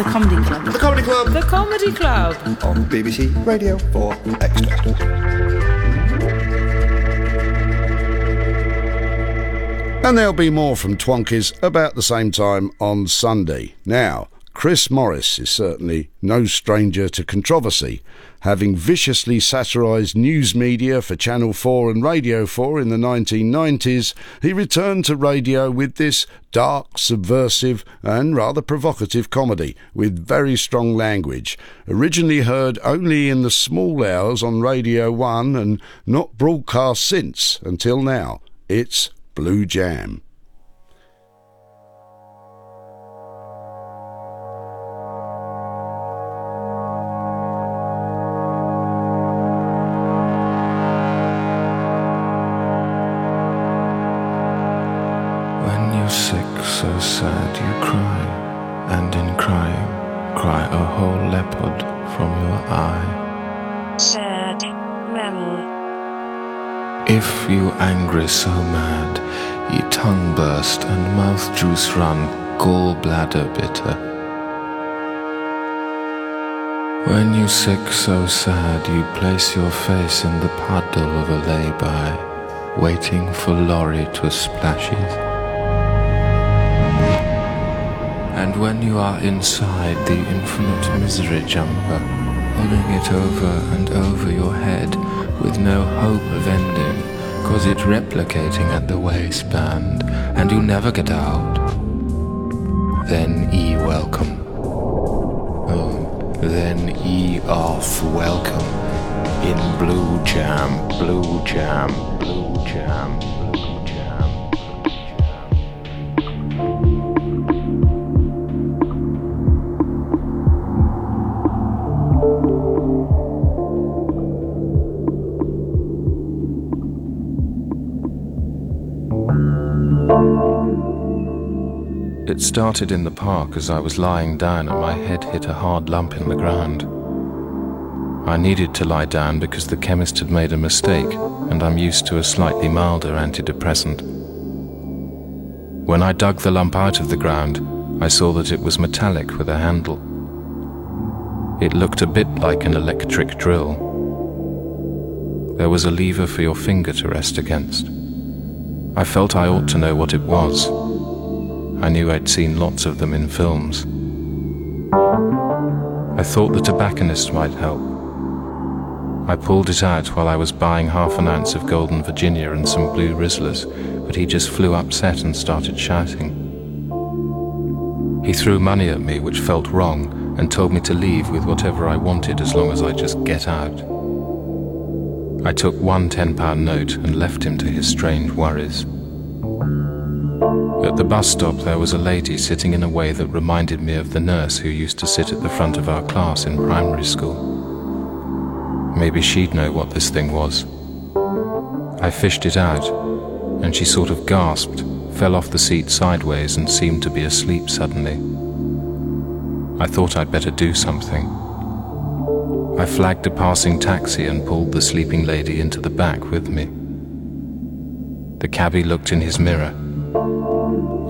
The Comedy Club. The Comedy Club The Comedy Club. on BBC Radio 4 Extra. And there'll be more from Twonkies about the same time on Sunday. Now, Chris Morris is certainly no stranger to controversy. Having viciously satirised news media for Channel 4 and Radio 4 in the 1990s, he returned to radio with this dark, subversive, and rather provocative comedy with very strong language. Originally heard only in the small hours on Radio 1 and not broadcast since until now. It's Blue Jam. Sick so sad, you place your face in the puddle of a lay-by, waiting for lorry to splash it. And when you are inside the infinite misery jumper, pulling it over and over your head with no hope of ending, cause it's replicating at the waistband, and you never get out, then ye welcome. Then ye off welcome in blue jam, blue jam, blue jam. It started in the park as I was lying down and my head hit a hard lump in the ground. I needed to lie down because the chemist had made a mistake and I'm used to a slightly milder antidepressant. When I dug the lump out of the ground, I saw that it was metallic with a handle. It looked a bit like an electric drill. There was a lever for your finger to rest against. I felt I ought to know what it was. I knew I'd seen lots of them in films. I thought the tobacconist might help. I pulled it out while I was buying half an ounce of Golden Virginia and some blue Rizlas, but he just flew upset and started shouting. He threw money at me, which felt wrong, and told me to leave with whatever I wanted as long as I just get out. I took one £10 note and left him to his strange worries. At the bus stop, there was a lady sitting in a way that reminded me of the nurse who used to sit at the front of our class in primary school. Maybe she'd know what this thing was. I fished it out, and she sort of gasped, fell off the seat sideways, and seemed to be asleep suddenly. I thought I'd better do something. I flagged a passing taxi and pulled the sleeping lady into the back with me. The cabbie looked in his mirror.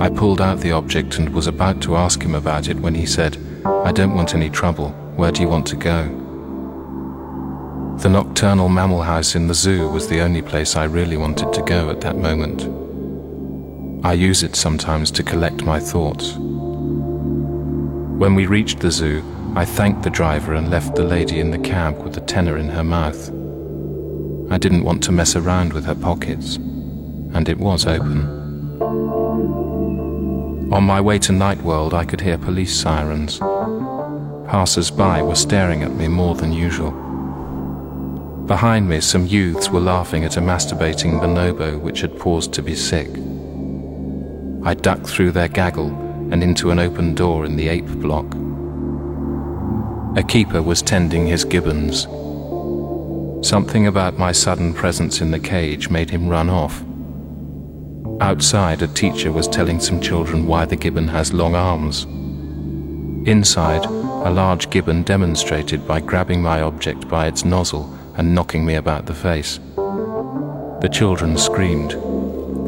I pulled out the object and was about to ask him about it when he said, I don't want any trouble. Where do you want to go? The nocturnal mammal house in the zoo was the only place I really wanted to go at that moment. I use it sometimes to collect my thoughts. When we reached the zoo, I thanked the driver and left the lady in the cab with a tenner in her mouth. I didn't want to mess around with her pockets, and it was open. On my way to Nightworld, I could hear police sirens. Passers by were staring at me more than usual. Behind me, some youths were laughing at a masturbating bonobo which had paused to be sick. I ducked through their gaggle and into an open door in the ape block. A keeper was tending his gibbons. Something about my sudden presence in the cage made him run off. Outside, a teacher was telling some children why the gibbon has long arms. Inside, a large gibbon demonstrated by grabbing my object by its nozzle and knocking me about the face. The children screamed.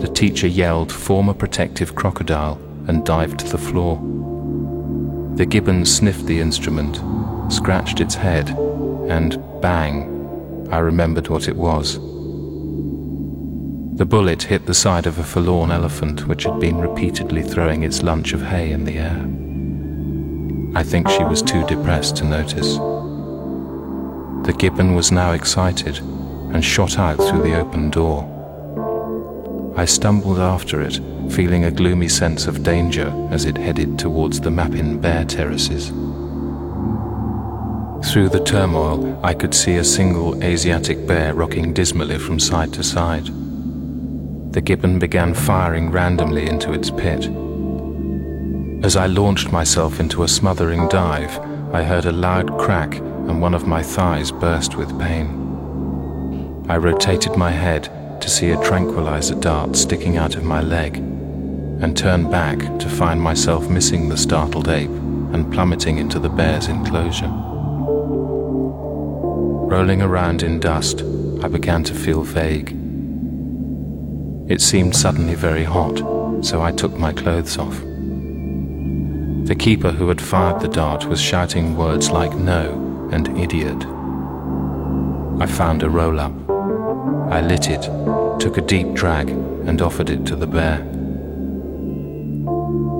The teacher yelled, Form a protective crocodile, and dived to the floor. The gibbon sniffed the instrument, scratched its head, and bang, I remembered what it was. The bullet hit the side of a forlorn elephant which had been repeatedly throwing its lunch of hay in the air. I think she was too depressed to notice. The gibbon was now excited and shot out through the open door. I stumbled after it, feeling a gloomy sense of danger as it headed towards the Mappin Bear Terraces. Through the turmoil, I could see a single Asiatic bear rocking dismally from side to side. The gibbon began firing randomly into its pit. As I launched myself into a smothering dive, I heard a loud crack and one of my thighs burst with pain. I rotated my head to see a tranquilizer dart sticking out of my leg and turned back to find myself missing the startled ape and plummeting into the bear's enclosure. Rolling around in dust, I began to feel vague. It seemed suddenly very hot, so I took my clothes off. The keeper who had fired the dart was shouting words like no and idiot. I found a roll up. I lit it, took a deep drag, and offered it to the bear.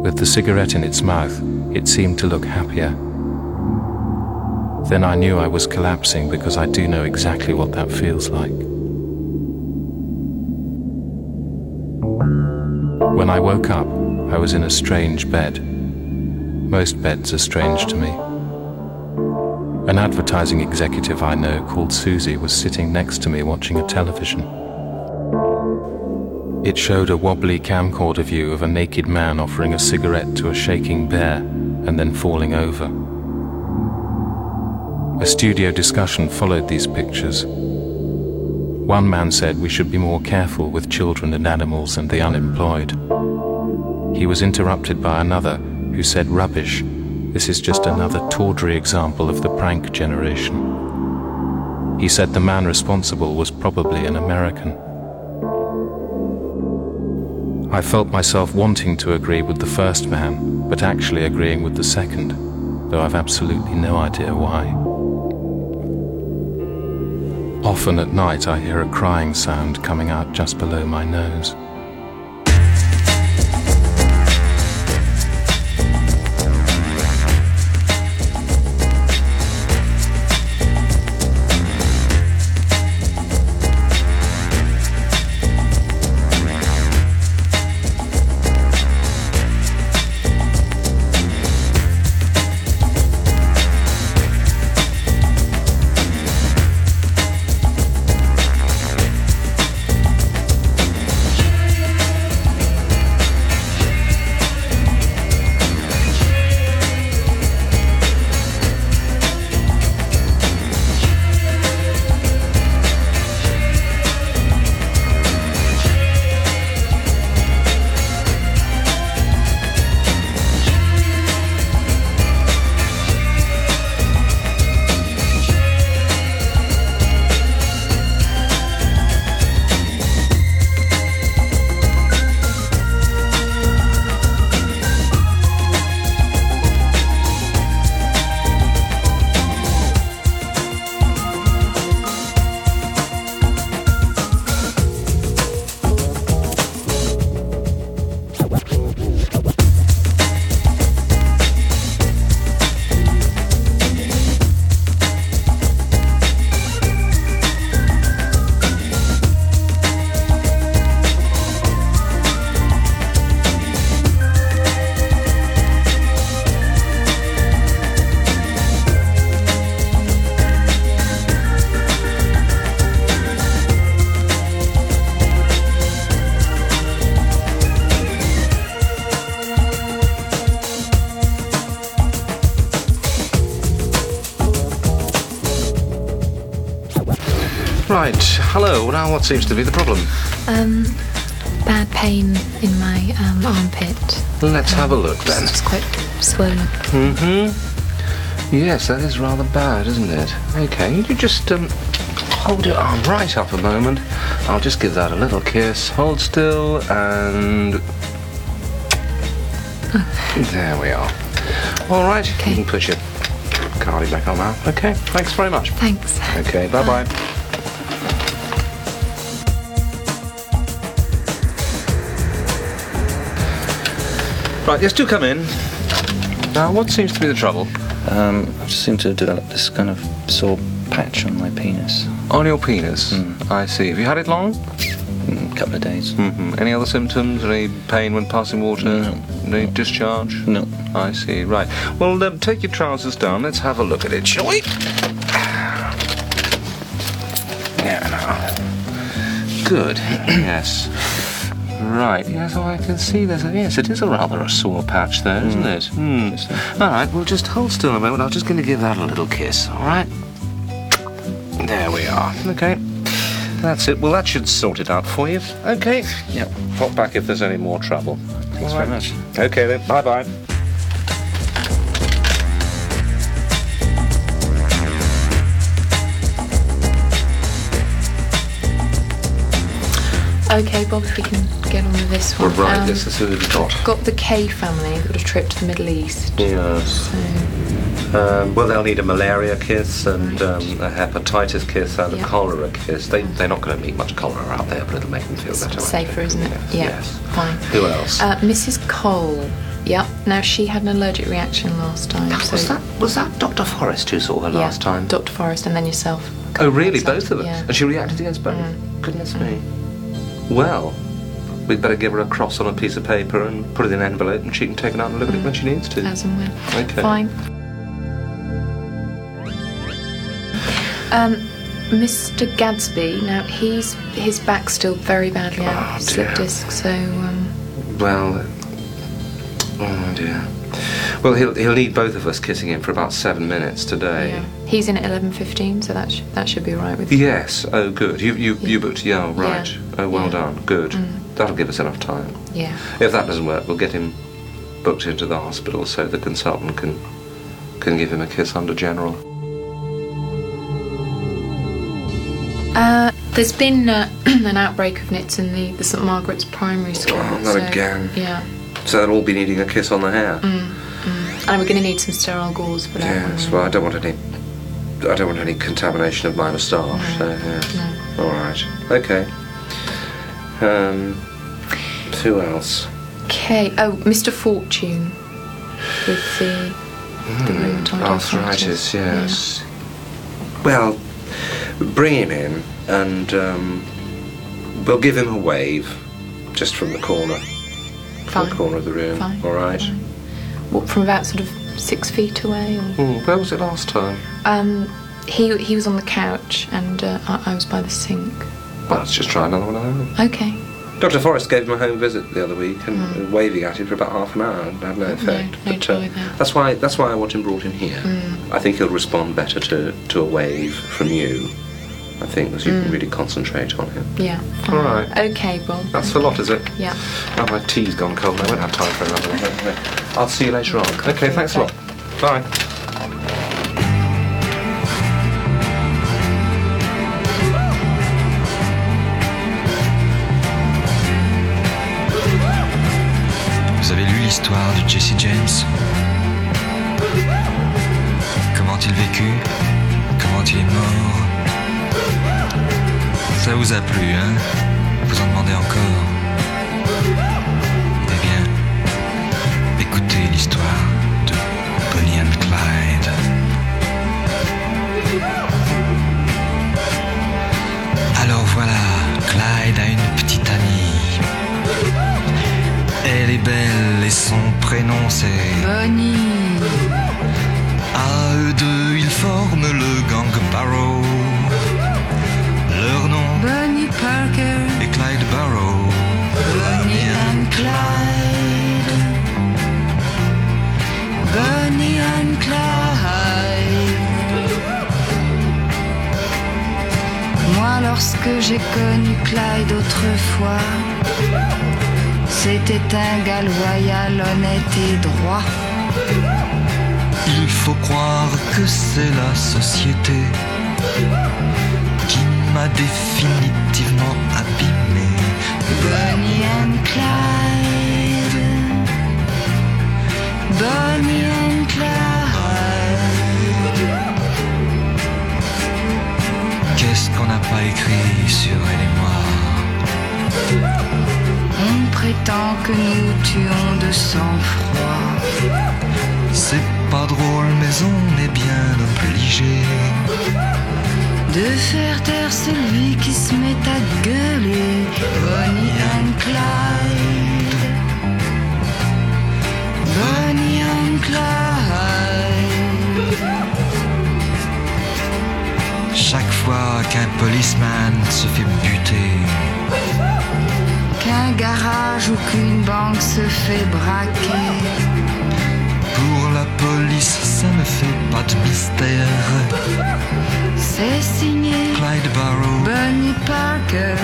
With the cigarette in its mouth, it seemed to look happier. Then I knew I was collapsing because I do know exactly what that feels like. When I woke up, I was in a strange bed. Most beds are strange to me. An advertising executive I know called Susie was sitting next to me watching a television. It showed a wobbly camcorder view of a naked man offering a cigarette to a shaking bear and then falling over. A studio discussion followed these pictures. One man said we should be more careful with children and animals and the unemployed. He was interrupted by another who said rubbish this is just another tawdry example of the prank generation. He said the man responsible was probably an American. I felt myself wanting to agree with the first man, but actually agreeing with the second, though I've absolutely no idea why. Often at night I hear a crying sound coming out just below my nose. Right, hello. Now, what seems to be the problem? Um, bad pain in my um, armpit. Let's have a look then. It's quite swollen. Mm-hmm. Yes, that is rather bad, isn't it? Okay, you just um, hold your arm right up a moment. I'll just give that a little kiss. Hold still and. There we are. All right. Okay. You can put your cardi back on now. Okay. Thanks very much. Thanks. Okay. Bye bye. Right. Yes. Do come in. Now, what seems to be the trouble? Um, I just seem to have developed this kind of sore patch on my penis. On your penis. Mm. I see. Have you had it long? Mm, A couple of days. hmm Any other symptoms? Any pain when passing water? No. Any discharge? No. I see. Right. Well, um, take your trousers down. Let's have a look at it, shall we? Yeah. Now. Good. yes. Right. Yes. Oh, I can see there's a yes. It is a rather a sore patch there, isn't it? Hmm. Yes, sir. All right. Well, just hold still a moment. I'm just going to give that a little kiss. All right. There we are. Okay. That's it. Well, that should sort it out for you. Okay. Yep. Pop back if there's any more trouble. Thanks very much. Okay then. Bye bye. Okay, Bob, if we can get on with this one. Right. Um, yes. That's who we've got. Got the K family. Got a trip to the Middle East. Yes. So, Um, well, they'll need a malaria kiss and um, a hepatitis kiss and Yeah. a cholera kiss. They, they're not going to meet much cholera out there, but it'll make them feel it's better. safer, isn't it? Yes. Yeah. yes. Fine. Who else? Uh, Mrs. Cole. Yep. Now she had an allergic reaction last time. so was that was that Dr. Forrest who saw her yeah, last time? Dr. Forrest, and then yourself. oh, really? Both of them? Yeah. And she reacted against both? Mm. Goodness me. Well, we'd better give her a cross on a piece of paper and put it in an envelope, and she can take it out and look at it when she needs to. As and when. Okay. Fine. Um, Mr. Gadsby. Now he's his back's still very badly out. Oh, slip disc. So um, Well, oh dear. Well, he'll he'll need both of us kissing him for about seven minutes today. yeah. he's in at eleven fifteen. So that sh- that should be all right with you. Yes. Oh, good. You you you booked. Yeah. Right. Yeah. Oh, well Yeah. done. Good. Mm. That'll give us enough time. Yeah. If that doesn't work, we'll get him booked into the hospital so the consultant can can give him a kiss under general. Uh, there's been uh, an outbreak of nits in the, the St Margaret's primary school. Oh, not again. Yeah. So they'll all be needing a kiss on the hair. Mm, And we're going to need some sterile gauze for that. Yes. Well, I don't want any. I don't want any contamination of my moustache. So yes. No. All right. Okay. Um. Who else? Okay. Oh, Mr. Fortune with the, the rheumatoid Arthritis. Yes. Well, bring him in, and um, we'll give him a wave, just from the corner, from the corner of the room. Fine. All right. Fine. What, from about sort of six feet away? Or? Hmm, where was it last time? Um, he he was on the couch and uh, I, I was by the sink. Well, let's just try another one of them. Okay. Dr. Forrest gave him a home visit the other week and Mm. waving at him for about half an hour and had no effect. no but, joy uh, there. that's why that's why I want him brought in here. Mm. I think he'll respond better to, to a wave from you. I think because you can Mm. really concentrate on him. Yeah. Fine. All right. Okay, Bob. That's the lot, is it? Yeah. Oh, my tea's gone cold. I won't have time for another one. I'll see you later on. Okay, thanks a lot. Bye. L'histoire de Jesse James. Comment il vécut Comment il est mort. Ça vous a plu, hein? Vous en demandez encore? Eh bien, écoutez l'histoire de Bonnie and Clyde. Alors voilà, Clyde a une petite amie. Elle est belle et son prénom c'est Bonnie, À eux deux, ils forment le gang Barrow. Leur nom Bonnie Parker, est Clyde Barrow. Bonnie and Clyde. Bonnie and Clyde. Moi, lorsque j'ai connu Clyde autrefois, c'était un gars loyal, honnête et droit. Il faut croire que c'est la société qui m'a définitivement abîmé. Bonnie and Clyde. Bonnie and Clyde. Qu'est-ce qu'on n'a pas écrit sur elle et moi? Prétend que nous tuons de sang-froid. C'est pas drôle, mais on est bien obligé De faire taire celui qui se met à gueuler. Bonnie and Clyde. Bonnie and Clyde. Chaque fois qu'un policeman se fait buter, Qu'un garage ou qu'une banque se fait braquer. pour la police ça ne fait pas de mystère. C'est signé Clyde Barrow, Bonnie Parker,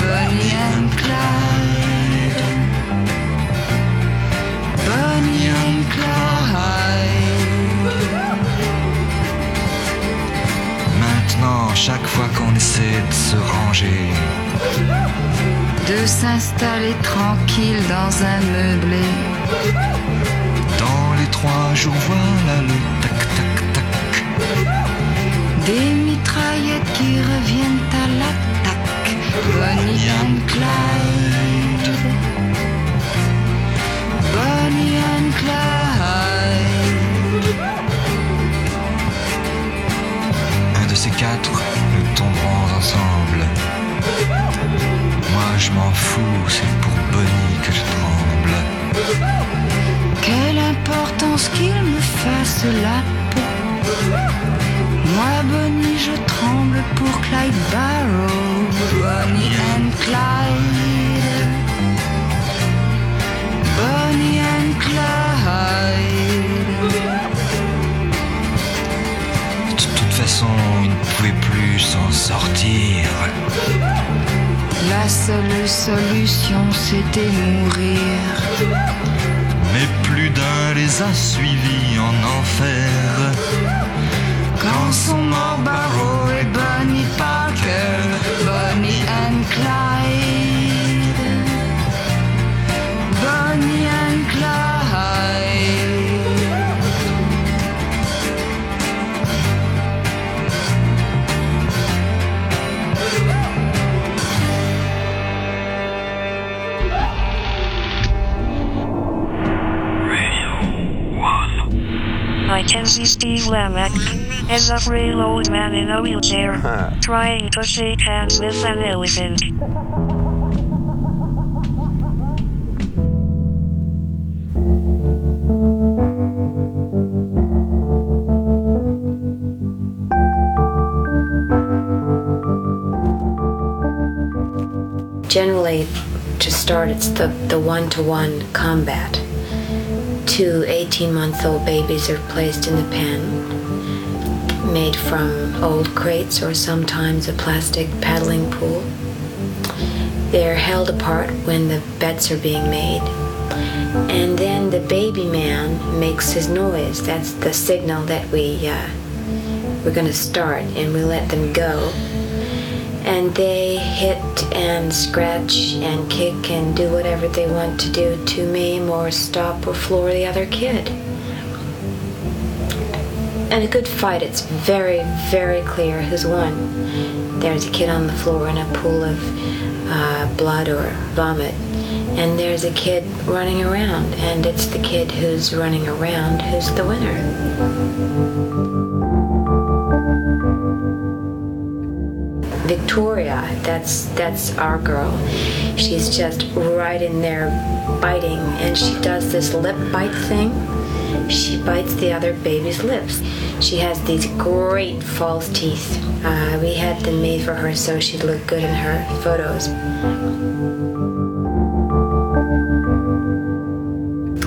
Bonnie and Clyde. Bonnie and Clyde. maintenant chaque fois qu'on essaie de se ranger, De s'installer tranquille dans un meublé. dans les trois jours voilà le tac tac tac. Des mitraillettes qui reviennent à l'attaque. Bonnie and Clyde. Bonnie and Clyde. Un de ces quatre, nous tomberons ensemble. Je m'en fous, c'est pour Bonnie que je tremble. Quelle importance qu'il me fasse la peau. Moi, Bonnie, je tremble pour Clyde Barrow. Bonnie and Clyde. Bonnie and Clyde. De toute façon, il ne pouvait plus s'en sortir. La seule solution, c'était mourir. Mais plus d'un les a suivis en enfer. Quand sont morts Barrow et I can see Steve Lamacq as a frail old man in a wheelchair, trying to shake hands with an elephant. Generally, to start, it's the, the one-to-one combat. Two 18-month-old babies are placed in the pen, made from old crates or sometimes a plastic paddling pool. They're held apart when the bets are being made. And then the baby man makes his noise. That's the signal that we uh, we're going to start, and we let them go. And they hit and scratch and kick and do whatever they want to do to maim or stop or floor the other kid. And a good fight, it's very, very clear who's won. There's a kid on the floor in a pool of uh, blood or vomit, and there's a kid running around, and it's the kid who's running around who's the winner. Victoria, that's that's our girl. She's just right in there biting, and she does this lip bite thing. She bites the other baby's lips. She has these great false teeth. Uh, we had them made for her so she'd look good in her photos.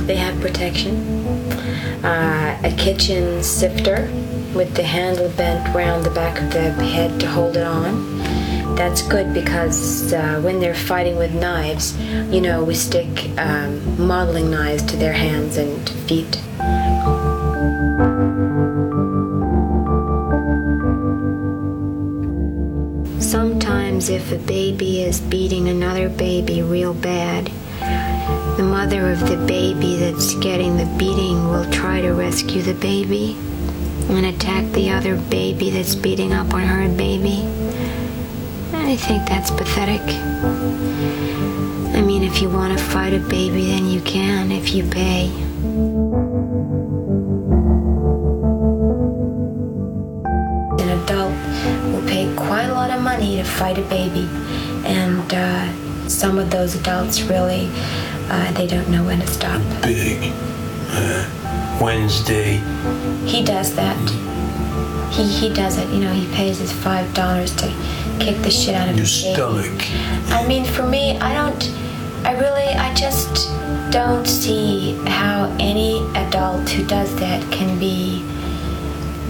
They have protection. Uh, a kitchen sifter with the handle bent round the back of the head to hold it on. That's good because uh, when they're fighting with knives, you know, we stick um, modeling knives to their hands and feet. Sometimes, if a baby is beating another baby real bad, the mother of the baby that's getting the beating will try to rescue the baby and attack the other baby that's beating up on her baby. I think that's pathetic. I mean, if you want to fight a baby, then you can if you pay. An adult will pay quite a lot of money to fight a baby, and uh, some of those adults really, uh, they don't know when to stop. Big. Uh, Wednesday. He does that. He he does it. You know, he pays his five dollars to kick the shit out of Your stomach. I mean, for me, I don't. I really, I just don't see how any adult who does that can be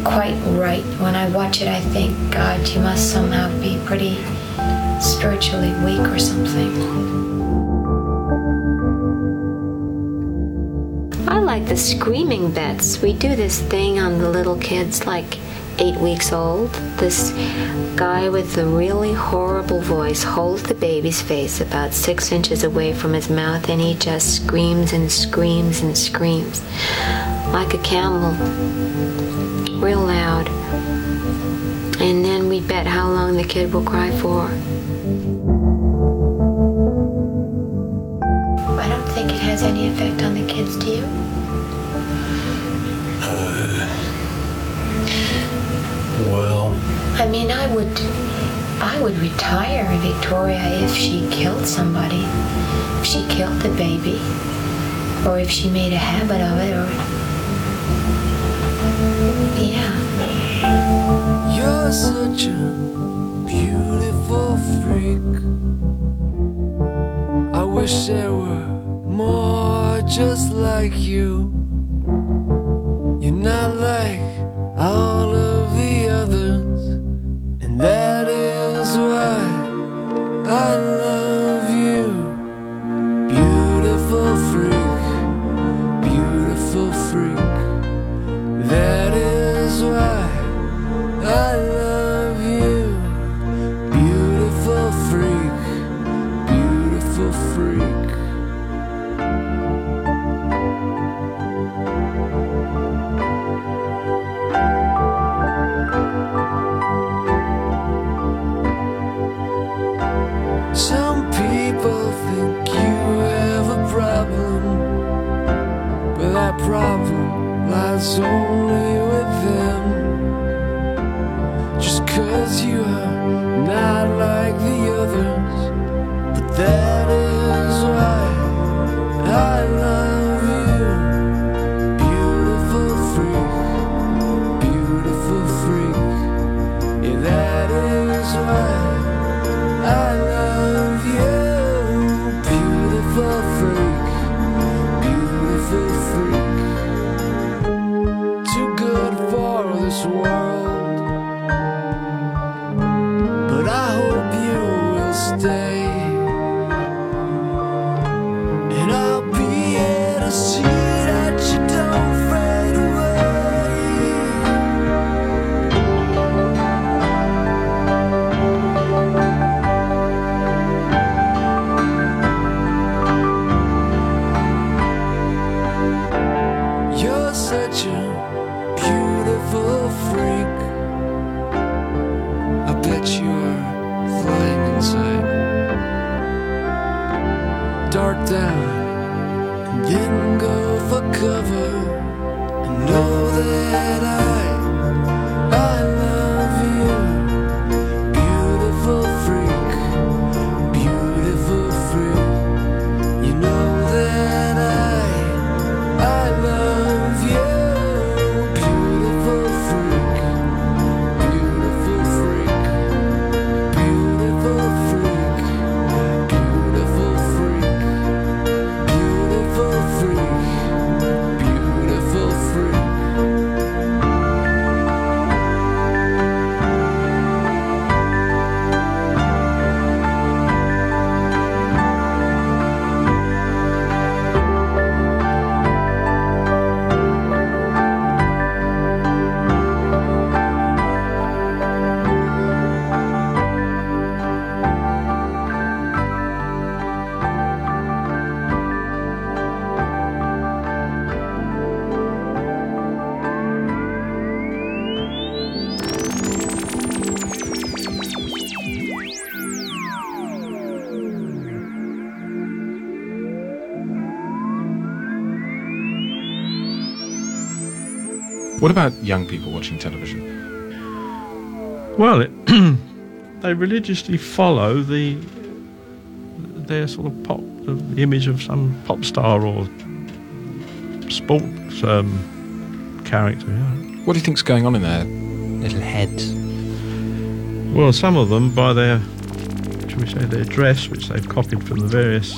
quite right. When I watch it, I think, God, you must somehow be pretty spiritually weak or something. I like the screaming bets. We do this thing on the little kids, like eight weeks old. This guy with the really horrible voice holds the baby's face about six inches away from his mouth and he just screams and screams and screams like a camel, real loud. And then we bet how long the kid will cry for. Has any effect on the kids, do you? Uh, well, I mean, I would, I would retire Victoria if she killed somebody, if she killed the baby, or if she made a habit of it, or yeah. You're such a beautiful freak. I wish there were more just like you. You're not like all of the others, and that is why I lies only with them. Just cause you are not like the others, but that What about young people watching television? Well, it, they religiously follow the their sort of pop, the image of some pop star or sports um, character. Yeah. What do you think's going on in their little heads? Well, some of them by their, shall we say, their dress, which they've copied from the various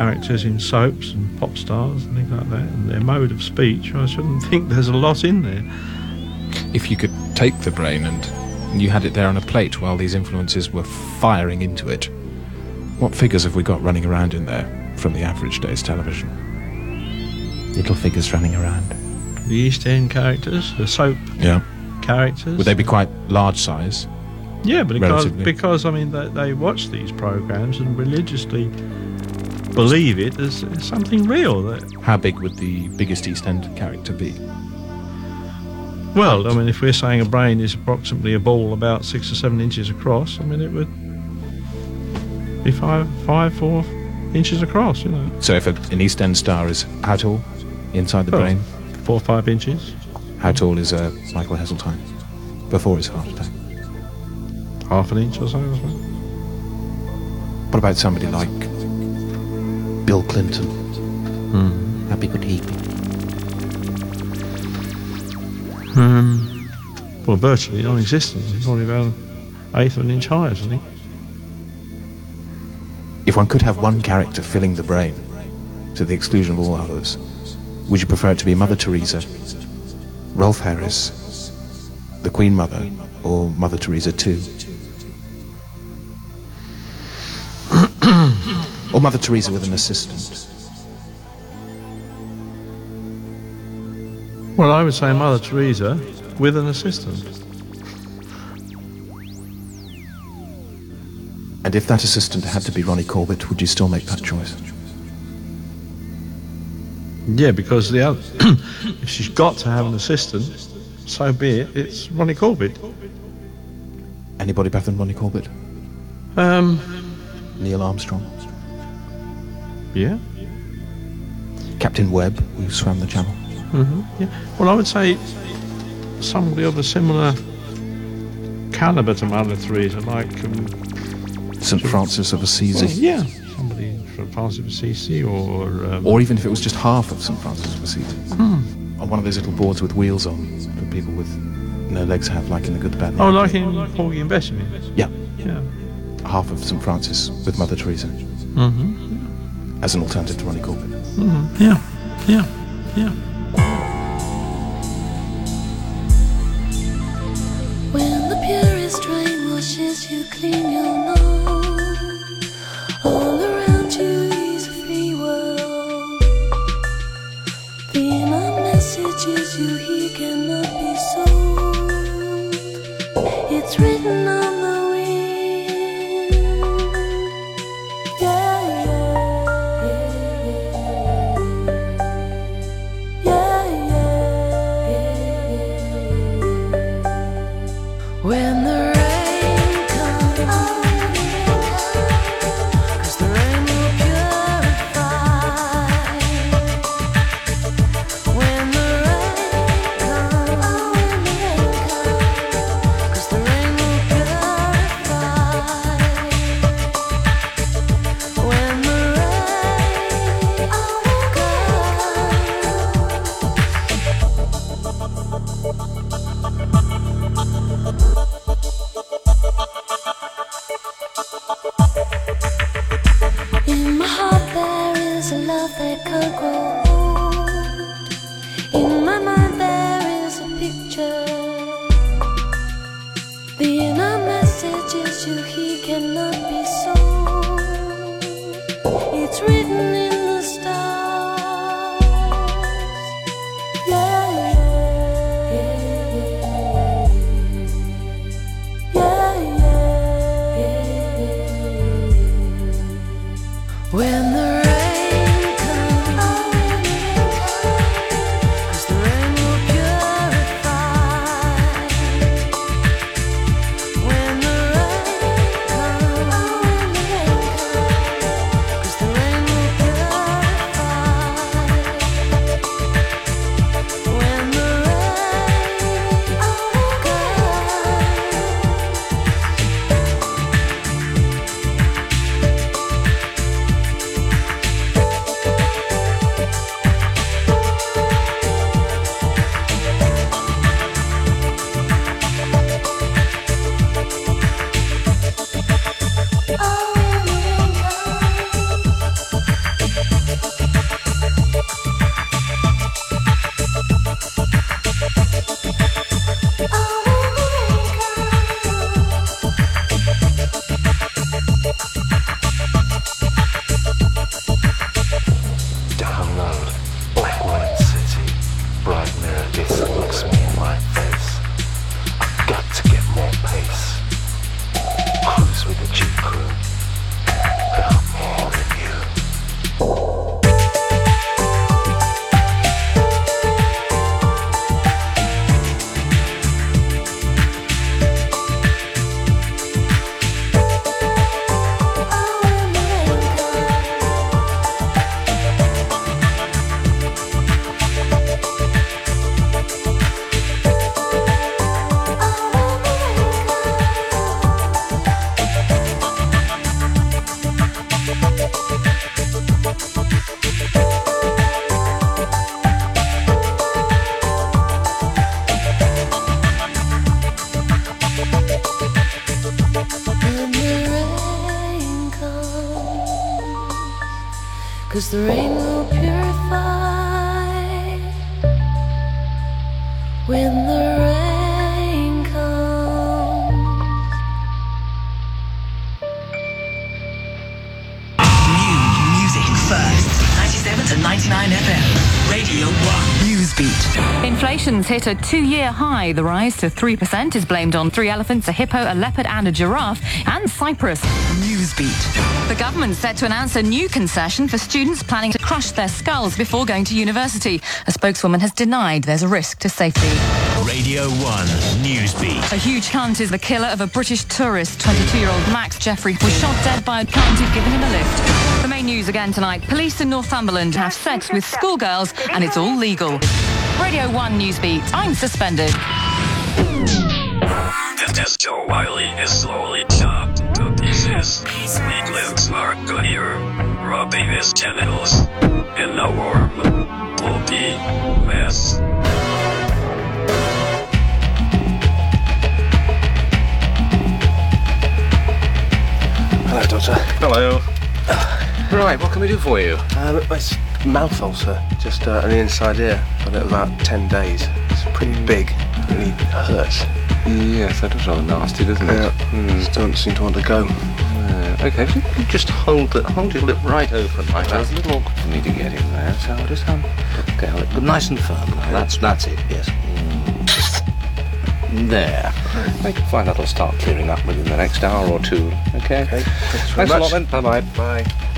characters in soaps and pop stars and things like that, and their mode of speech. I shouldn't think there's a lot in there. If you could take the brain and you had it there on a plate while these influences were firing into it, what figures have we got running around in there from the average day's television? Little figures running around. The East End characters, the soap Yeah. characters. Would they be quite large size? Yeah, but because, Relatively. because I mean, they, they watch these programs and religiously believe it as, as something real. That, How big would the biggest East End character be? well, I mean, if we're saying a brain is approximately a ball about six or seven inches across, I mean, it would be five, five, four inches across. You know, So if a, an East End star is how tall inside the Well, brain? four or five inches. How tall is uh, Michael Heseltine before his heart attack? half an inch or so. What about somebody like Bill Clinton? Hmm. How big would he be? Um, well, virtually non-existent. It's probably about an eighth of an inch high, isn't he? If one could have one character filling the brain to the exclusion of all others, would you prefer it to be Mother Teresa, Rolf Harris, the Queen Mother, or Mother Teresa II? Or Mother Teresa with an assistant? Well, I would say Mother Teresa with an assistant. And if that assistant had to be Ronnie Corbett, would you still make that choice? Yeah, because the other, if she's got to have an assistant, so be it. It's Ronnie Corbett. Anybody better than Ronnie Corbett? Um, Neil Armstrong? Yeah. Captain Webb, who swam the channel? hmm yeah. Well, I would say somebody of a similar caliber to Mother Teresa, like um, St. Francis of Assisi? well, yeah, somebody from Francis of Assisi, or um, Or even if it was just half of St. Francis of Assisi? Hmm. On one of those little boards with wheels on that people with no legs have, like in the good, the bad, the oh, like in Porgy and Bess. Yeah, Yeah. half of St. Francis with Mother Teresa Mm-hmm. As an alternative to Ronnie Corbett. Mm-hmm. Yeah. Yeah. Yeah. Inflation's hit a two-year high. The rise to 3% is blamed on three elephants, a hippo, a leopard and a giraffe, and Cyprus. Newsbeat. The government's set to announce a new concession for students planning to crush their skulls before going to university. A spokeswoman has denied there's a risk to safety. Radio 1 Newsbeat. A huge cunt is the killer of a British tourist. 22-year-old Max Jeffrey was shot dead by a cunt who'd given him a lift. The main news again tonight. Police in Northumberland have sex with schoolgirls and it's all legal. Radio 1 Newsbeat. I'm suspended. The disco Wiley is slowly chopped to pieces. Sweet lips are clear, rubbing his genitals in a warm, pulpy mess. Hello, Doctor. Hello. Right, what can we do for you? Um, it's mouth ulcer, just uh, on the inside ear. It about 10 days. It's pretty big. Really hurts. Yes, that is rather nasty, doesn't it? Yeah. Just don't seem to want to go. Uh, okay, if you can just hold it, hold your lip right open like that. It's a little awkward for me to get in there, so I'll just um, okay, hold it nice and firm. Now. That's that's it. Yes. Mm. There. I can find that'll start clearing up within the next hour or two. Okay. Okay. Thanks Thanks a lot then. Bye bye. Bye.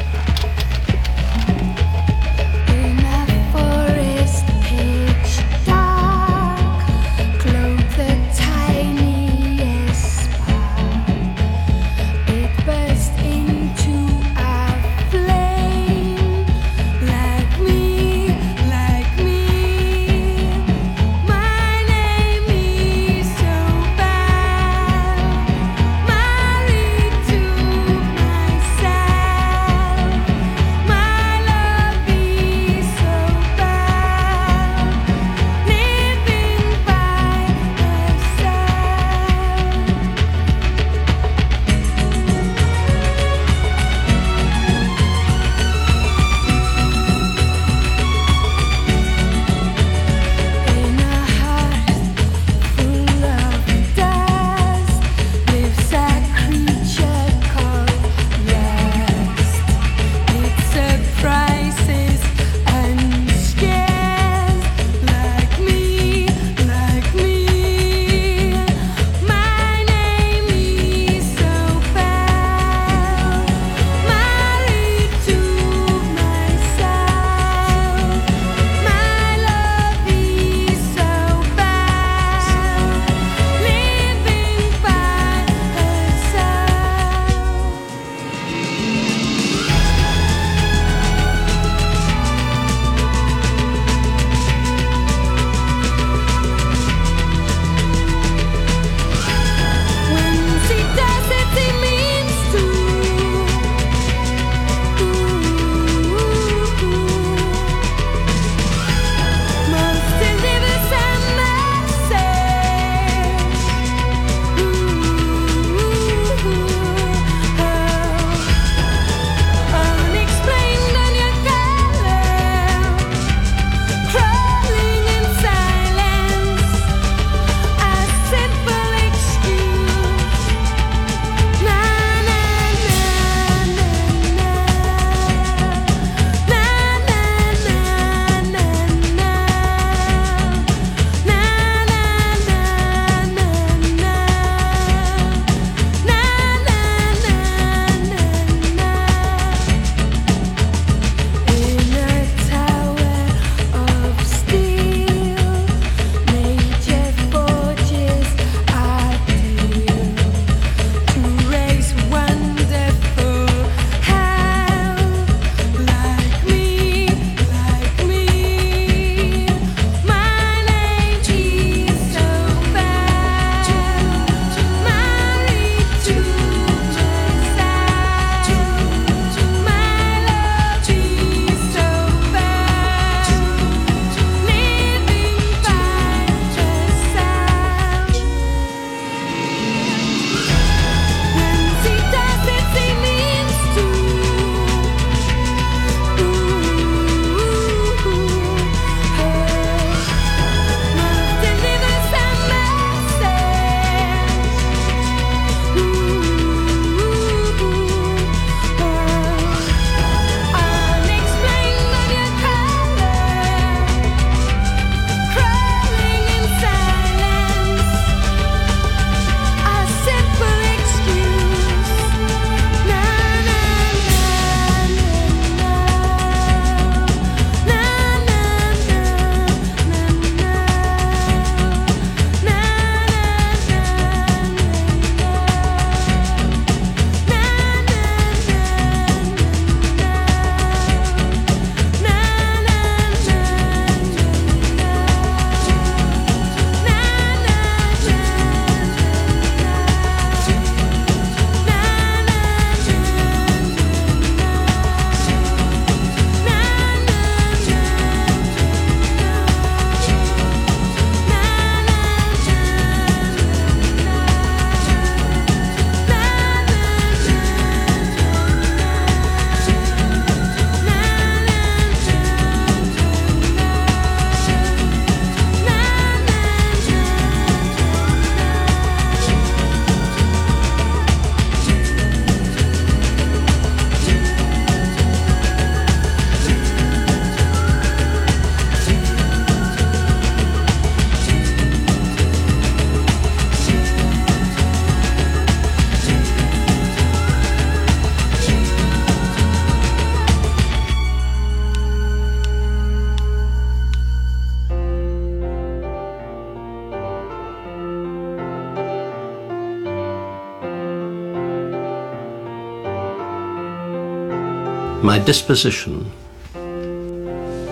Disposition.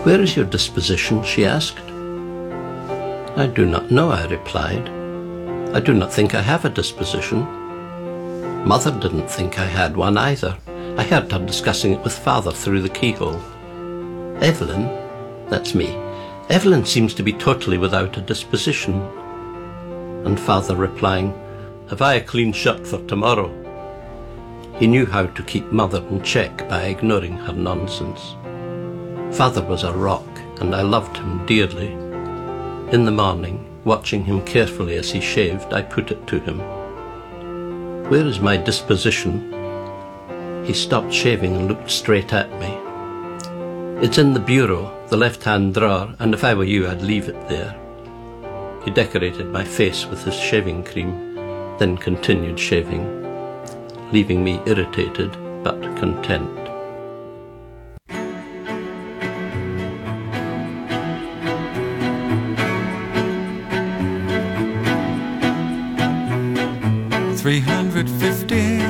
Where is your disposition? she asked. I do not know, I replied. I do not think I have a disposition. Mother didn't think I had one either. I heard her discussing it with father through the keyhole. Evelyn, that's me, Evelyn seems to be totally without a disposition. And father replying, Have I a clean shirt for tomorrow? He knew how to keep mother in check by ignoring her nonsense. Father was a rock, and I loved him dearly. In the morning, watching him carefully as he shaved, I put it to him. Where is my disposition? He stopped shaving and looked straight at me. It's in the bureau, the left hand drawer, and if I were you, I'd leave it there. He decorated my face with his shaving cream, then continued shaving, leaving me irritated but content. Three hundred fifty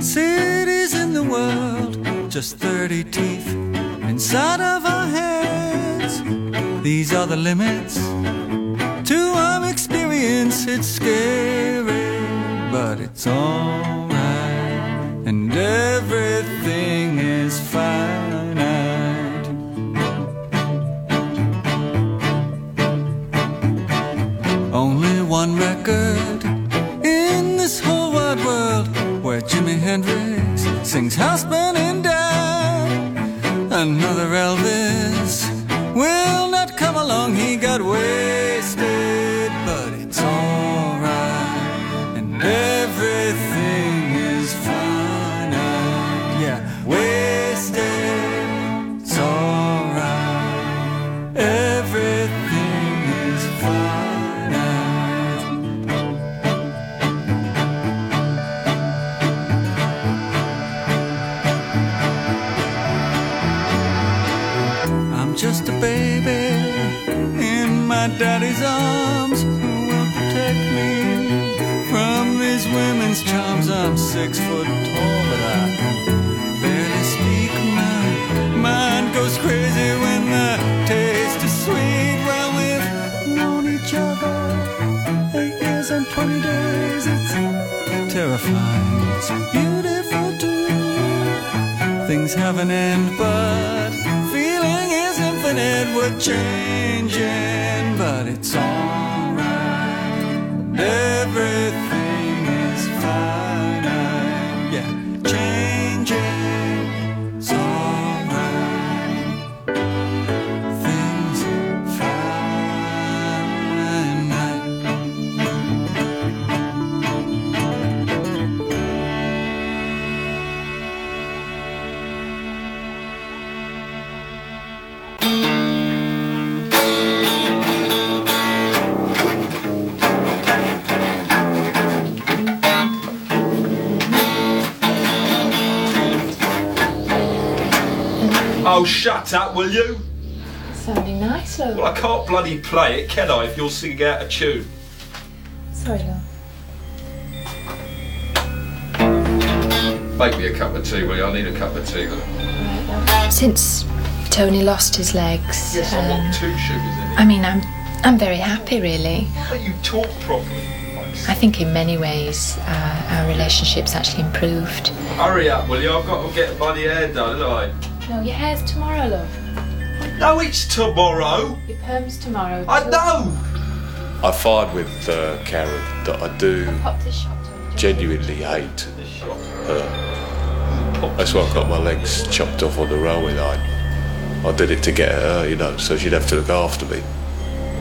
cities in the world, just thirty teeth inside of our heads. These are the limits to our experience. It's scary, but it's alright, Hendrix sings house burning down. Another Elvis will not come along. He got wasted, six foot tall, but I barely speak. My mind goes crazy when the taste is sweet. Well, we've known each other eight years and twenty days. It's terrifying. It's beautiful too. Things have an end, but feeling is infinite. We're changing, but it's alright. Oh, shut up, will you? Sounding nice, love. Well, I can't bloody play it, can I, if you're singing out of tune? Sorry, love. Make me a cup of tea, will you? I need a cup of tea, love. Since Tony lost his legs, Yes, I um, want two sugars in it. I mean, I'm I'm very happy, really. But you talk properly. I think in many ways uh, our relationship's actually improved. Hurry up, will you? I've got to get bloody hair done, haven't I? No, your hair's tomorrow, love. No, it's tomorrow. Your perm's tomorrow. I know. I find with uh, Karen that I do Pop this shop. genuinely hate her. That's why I got my legs chopped off on the railway line. I did it to get her, you know, so she'd have to look after me.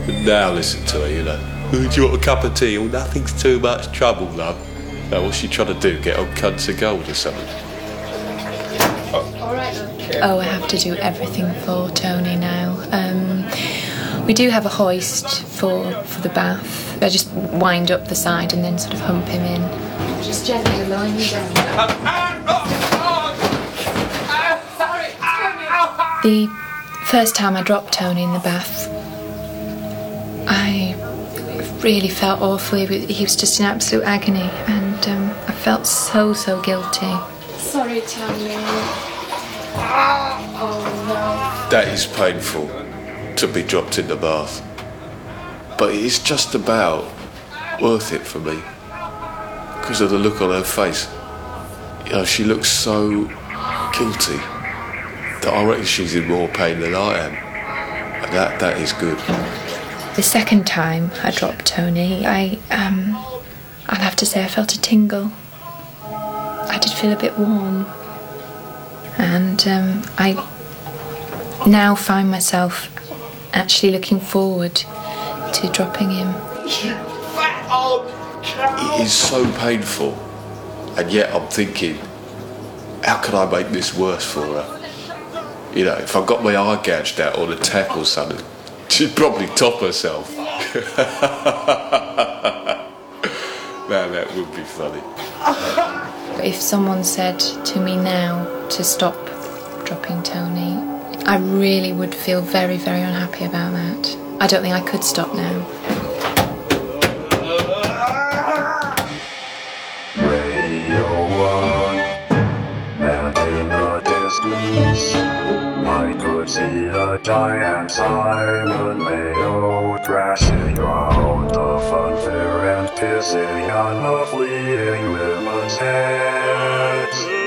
But now listen to her, you know. "Oh, Do you want a cup of tea? Well, nothing's too much trouble, love. Now, what's she trying to do? Get on cunts of gold or something? Oh, I have to do everything for Tony now. Um, we do have a hoist for for the bath. I just wind up the side and then sort of hump him in. Just gently you down. The first time I dropped Tony in the bath, I really felt awful. He was, he was just in absolute agony, and um, I felt so so guilty. Sorry, Tony. That is painful to be dropped in the bath. But it is just about worth it for me because of the look on her face. You know, she looks so guilty that I reckon she's in more pain than I am. And that, that is good. The second time I dropped Tony, I, um, I'll have to say I felt a tingle. I did feel a bit warm. And um, I now find myself actually looking forward to dropping him. It is so painful, and yet I'm thinking, how can I make this worse for her? You know, if I got my eye gouged out or the tack or something, she'd probably top herself. now that would be funny. But if someone said to me now to stop dropping Tony, I really would feel very, very unhappy about that. I don't think I could stop now. I could see a giant Simon Mayo thrashing around the funfair and pissing on the fleeing women's heads.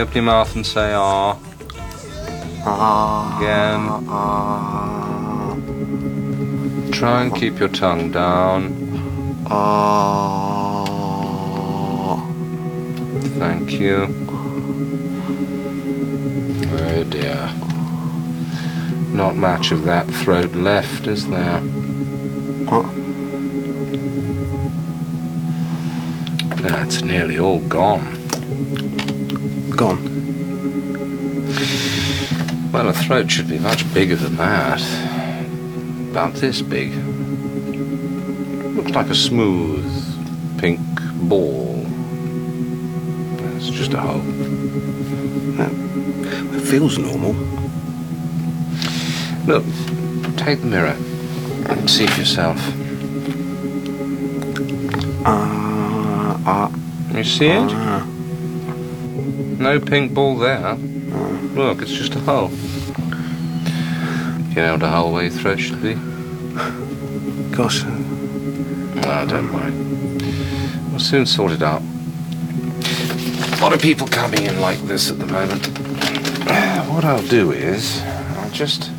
Open your mouth and say ah? Again. Try and keep your tongue down. Thank you. Oh dear. Not much of that throat left, is there? That's nearly all gone. Gone. Well, a throat should be much bigger than that. About this big. Looks like a smooth pink ball. It's just a hole. It feels normal. Look, take the mirror and see for yourself. Ah. Ah. You see it? Ah. No pink ball there. Look, it's just a hole. You know what a hole where your throat should be? Gosh. No, don't mind. We'll soon sort it out. A lot of people coming in like this at the moment. What I'll do is, I'll just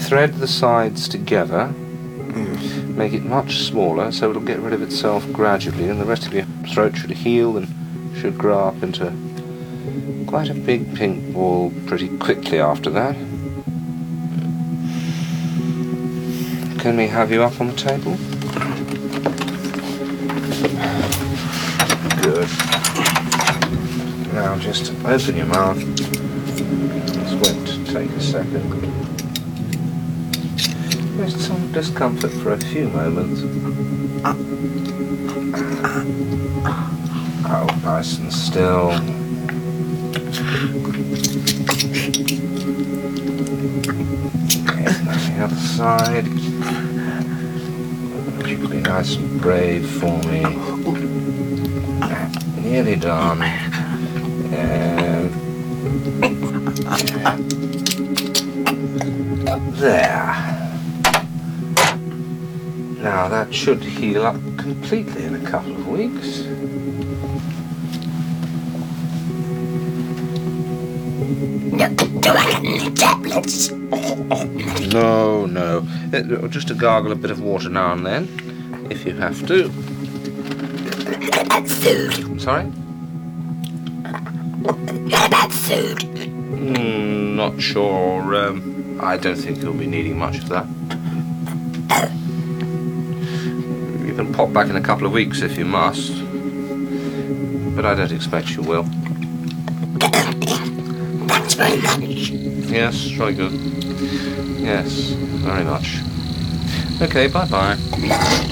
thread the sides together, hmm. make it much smaller so it'll get rid of itself gradually, and the rest of your throat should heal and should grow up into quite a big pink ball pretty quickly after that. Can we have you up on the table? Good. Now just open your mouth. This won't take a second. Just some discomfort for a few moments. Oh, nice and still. Now the other side. Be nice and brave for me. Nearly done. And there. Now that should heal up completely in a couple of weeks. Do I get any tablets? No, no. Uh, Just to gargle a bit of water now and then, if you have to. Food? Sorry? What about food? Mm, not sure. Um, I don't think you'll be needing much of that. You can pop back in a couple of weeks if you must. But I don't expect you will. Very much. Yes, very good. Yes, very much. Okay, bye bye.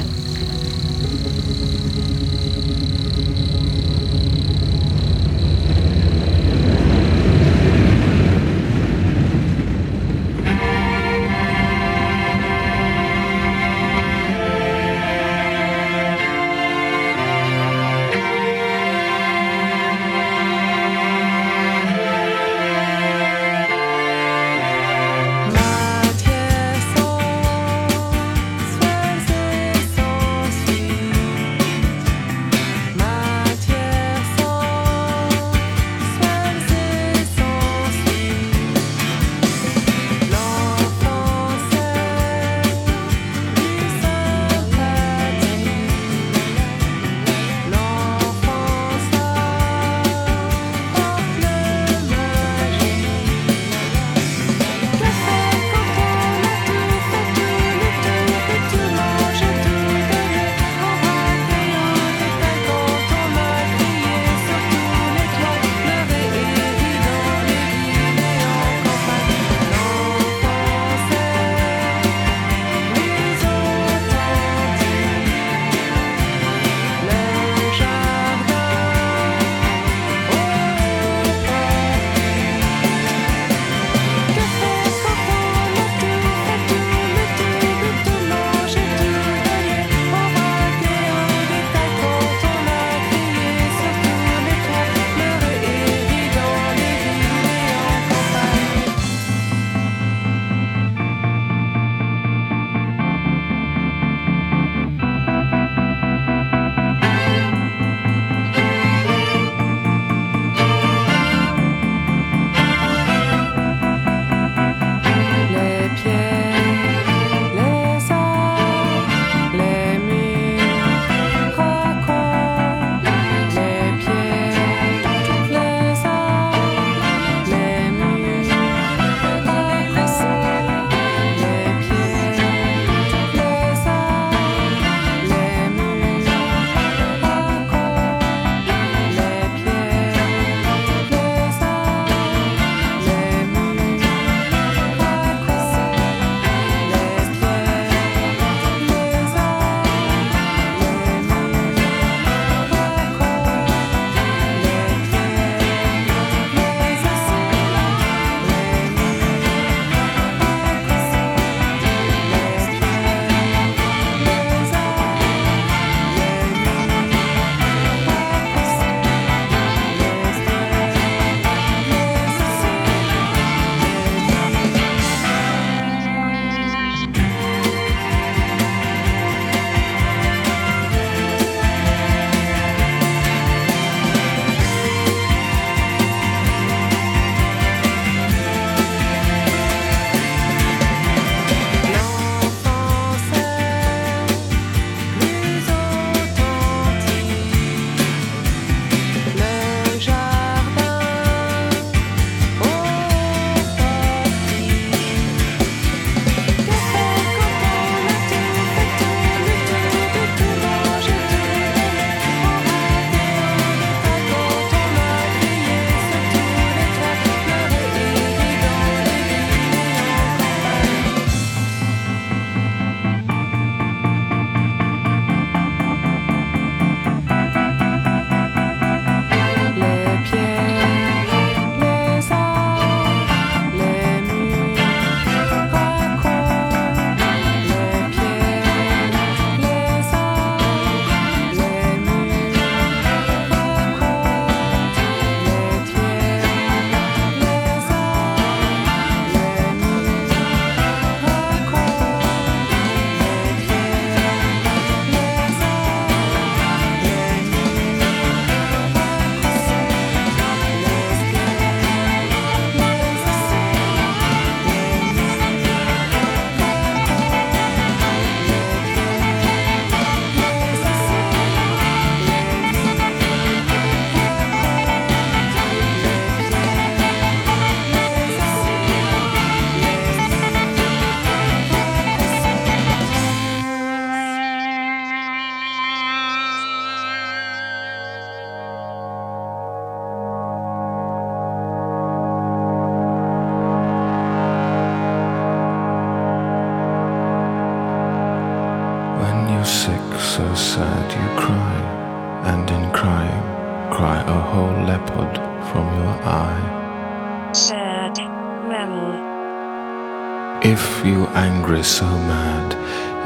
So mad,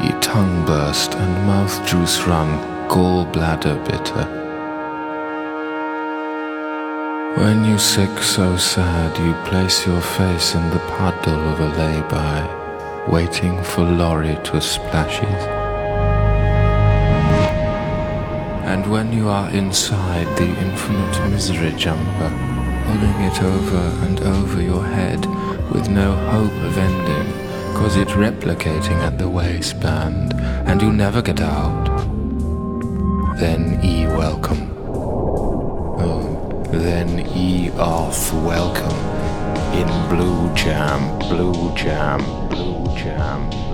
ye tongue burst and mouth juice run, gall bladder bitter. When you sick so sad, you place your face in the puddle of a lay-by, waiting for lorry to splash it. And when you are inside the infinite misery jumper, pulling it over and over your head with no hope of ending, cause it's replicating at the waistband, and you never get out, then E welcome. Oh, then E off welcome in blue jam, blue jam, blue jam, blue jam.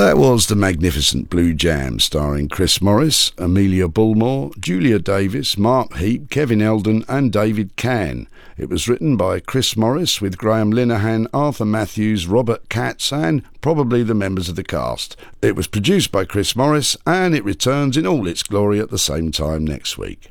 That was the magnificent Blue Jam, starring Chris Morris, Amelia Bullmore, Julia Davis, Mark Heap, Kevin Eldon, and David Cann. It was written by Chris Morris with Graham Linehan, Arthur Mathews, Robert Katz, and probably the members of the cast. It was produced by Chris Morris, and it returns in all its glory at the same time next week.